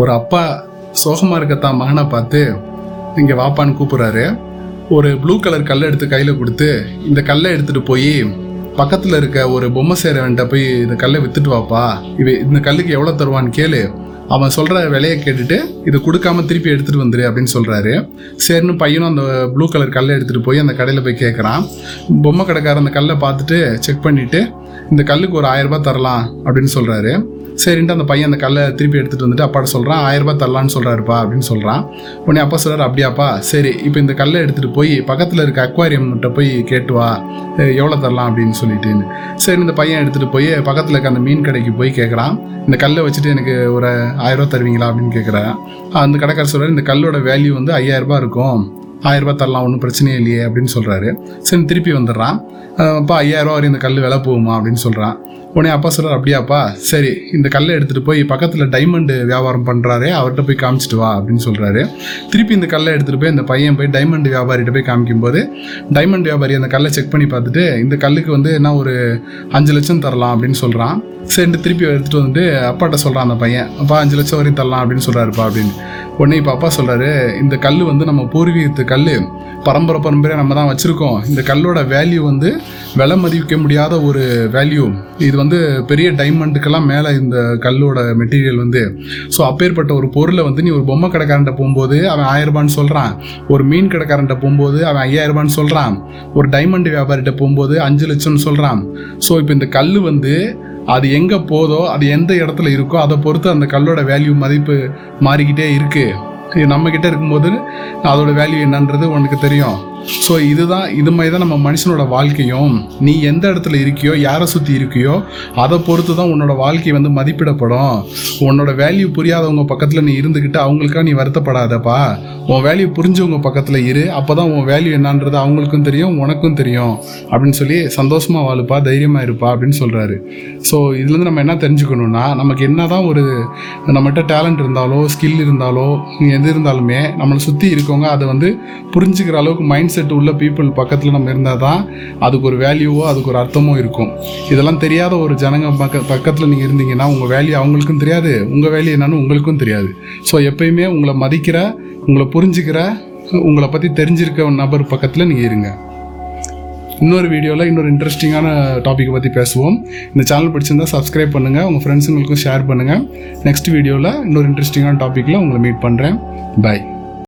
ஒரு அப்பா சோகமாக இருக்க தான் மகனை பார்த்து இங்கே வாப்பான்னு கூப்பிட்றாரு. ஒரு ப்ளூ கலர் கல்லை எடுத்து கையில் கொடுத்து இந்த கல்லை எடுத்துகிட்டு போய் பக்கத்தில் இருக்க ஒரு பொம்மை சேரவன்ட்ட போய் இந்த கல்லை வித்துட்டு வாப்பா. இவ இந்த கல்லுக்கு எவ்வளோ தருவான்னு கேளு. அவன் சொல்கிற விலையை கேட்டுட்டு இதை கொடுக்காம திருப்பி எடுத்துகிட்டு வந்துரு அப்படின்னு சொல்கிறாரு சரின்னு பையனும் அந்த ப்ளூ கலர் கல்லை எடுத்துகிட்டு போய் அந்த கடையில் போய் கேட்குறான் பொம்மை கடைக்காரன் அந்த கல்லை பார்த்துட்டு செக் பண்ணிவிட்டு இந்த கல்லுக்கு ஒரு ஆயிரம் ரூபாய் தரலாம் அப்படின்னு சொல்கிறாரு சரின்ட்டு அந்த பையன் அந்த கல்லை திருப்பி எடுத்துகிட்டு வந்துட்டு அப்பாட்ட சொல்கிறான் ஆயிரம் ரூபாய் தரலான்னு சொல்கிறாருப்பா அப்படின்னு சொல்கிறான் உடனே அப்பா சொல்கிறார் அப்படியாப்பா சரி இப்போ இந்த கல்லை எடுத்துகிட்டு போய் பக்கத்தில் இருக்க அக்வாரியம்கிட்ட போய் கேட்டு வா எவ்வளோ தரலாம்? அப்படின்னு சொல்லிட்டுன்னு. சரி இந்த பையன் எடுத்துகிட்டு போய் பக்கத்தில் இருக்க அந்த மீன் கடைக்கு போய் கேட்குறான் இந்த கல்லை வச்சுட்டு எனக்கு ஒரு ஆயிரரூபா தருவீங்களா? அப்படின்னு கேட்குறேன் அந்த கடைக்காரர் சொல்கிறார் இந்த கல்லோட வேல்யூ வந்து ஐயாயிரரூபா இருக்கும். ஆயிரரூபா தரலாம் ஒன்றும் பிரச்சனையே இல்லையே அப்படின்னு சொல்கிறாரு சரி திருப்பி வந்துடுறான். அப்போ ஐயாயிரரூபா வரையும் இந்த கல் விலை போகுமா? அப்படின்னு சொல்கிறான் உடனே அப்பா சொல்கிறார் அப்படியாப்பா சரி இந்த கல்லை எடுத்துகிட்டு போய் பக்கத்தில் டைமண்டு வியாபாரம் பண்ணுறாரு அவர்கிட்ட போய் காமிச்சிட்டு வா அப்படின்னு சொல்கிறாரு திருப்பி இந்த கல்லை எடுத்துகிட்டு போய் இந்த பையன் போய் டைமண்ட் வியாபாரிகிட்ட போய் காமிக்கும்போது டைமண்ட் வியாபாரி அந்த கல்லை செக் பண்ணி பார்த்துட்டு இந்த கல்லுக்கு வந்து என்ன ஒரு அஞ்சு லட்சம் தரலாம் அப்படின்னு சொல்கிறான் சரின்ட்டு திருப்பி எடுத்துகிட்டு வந்துட்டு அப்பாட்ட சொல்கிறான் அந்த பையன் அப்பா அஞ்சு லட்சம் வரையும் தரலாம் அப்படின்னு சொல்கிறாருப்பா அப்படின்னு. உடனே இப்போ அப்பா சொல்கிறாரு இந்த கல் வந்து நம்ம பூர்வீகத்து கல் பரம்பரை பரம்பரையாக நம்ம தான் வச்சுருக்கோம். இந்த கல்லோட வேல்யூ வந்து விலை மதிக்க முடியாத ஒரு வேல்யூ இது வந்து பெரிய டைமண்டுக்கெல்லாம் மேலே இந்த கல்லோட மெட்டீரியல் வந்து. ஸோ அப்பேற்பட்ட ஒரு பொருளை வந்து நீ ஒரு பொம்மை கடைக்காரன்ட்ட போகும்போது அவன் ஆயிரம் ரூபான்னு சொல்கிறான் ஒரு மீன் கடைக்காரன்ட்ட போகும்போது அவன் ஐயாயிரம் ரூபான்னு சொல்கிறான் ஒரு டைமண்ட் வியாபாரிகிட்ட போகும்போது அஞ்சு லட்சம்னு சொல்கிறான் ஸோ இப்போ இந்த கல் வந்து அது எங்கே போதோ அது எந்த இடத்துல இருக்கோ அதை பொறுத்து அந்த கல்லோட வேல்யூ மதிப்பு மாறிக்கிட்டே இருக்குது இது நம்மக்கிட்ட இருக்கும்போது அதோட வேல்யூ என்னன்றது உனக்கு தெரியும். ஸோ இதுதான் இது மாதிரி தான் நம்ம மனுஷனோட வாழ்க்கையும். நீ எந்த இடத்துல இருக்கியோ யாரை சுற்றி இருக்கியோ அதை பொறுத்து தான் உன்னோட வாழ்க்கை வந்து மதிப்பிடப்படும். உன்னோட வேல்யூ புரியாதவங்க பக்கத்தில் நீ இருந்துக்கிட்டு அவங்களுக்காக நீ வருத்தப்படாதப்பா. உன் வேல்யூ புரிஞ்சவங்க பக்கத்தில் இரு அப்போ தான் உன் வேல்யூ என்னன்றது அவங்களுக்கும் தெரியும் உனக்கும் தெரியும். அப்படின்னு சொல்லி சந்தோஷமாக வாழுப்பா தைரியமாக இருப்பா அப்படின்னு சொல்கிறாரு ஸோ இதுலேருந்து நம்ம என்ன தெரிஞ்சுக்கணும்னா நமக்கு என்ன தான் ஒரு நம்மகிட்ட டேலண்ட் இருந்தாலோ ஸ்கில் இருந்தாலோ எது இருந்தாலுமே நம்மளை சுற்றி இருக்கவங்க அதை வந்து புரிஞ்சுக்கிற அளவுக்கு மைண்ட் செட் உள்ள பீப்புள் பக்கத்தில் நம்ம இருந்தால் தான் அதுக்கு ஒரு வேல்யூவோ அதுக்கு ஒரு அர்த்தமோ இருக்கும். இதெல்லாம் தெரியாத ஒரு ஜனங்க பக்க பக்கத்தில் நீங்கள் இருந்தீங்கன்னா உங்கள் வேல்யூ அவங்களுக்கும் தெரியாது. உங்கள் வேல்யூ என்னன்னு உங்களுக்கும் தெரியாது. ஸோ எப்பயுமே உங்களை மதிக்கிற உங்களை புரிஞ்சுக்கிற உங்களை பற்றி தெரிஞ்சிருக்க நபர் பக்கத்தில் நீங்கள் இருங்க. இன்னொரு வீடியோவில் இன்னொரு இன்ட்ரெஸ்டிங்கான டாப்பிக்கை பற்றி பேசுவோம். இந்த சேனல் பிடிச்சிருந்தால் சப்ஸ்கிரைப் பண்ணுங்கள் உங்கள் ஃப்ரெண்ட்ஸுங்களுக்கும் ஷேர் பண்ணுங்கள் நெக்ஸ்ட் வீடியோவில் இன்னொரு இன்ட்ரெஸ்டிங்கான டாப்பிக்கில் உங்களை மீட் பண்ணுறேன் பை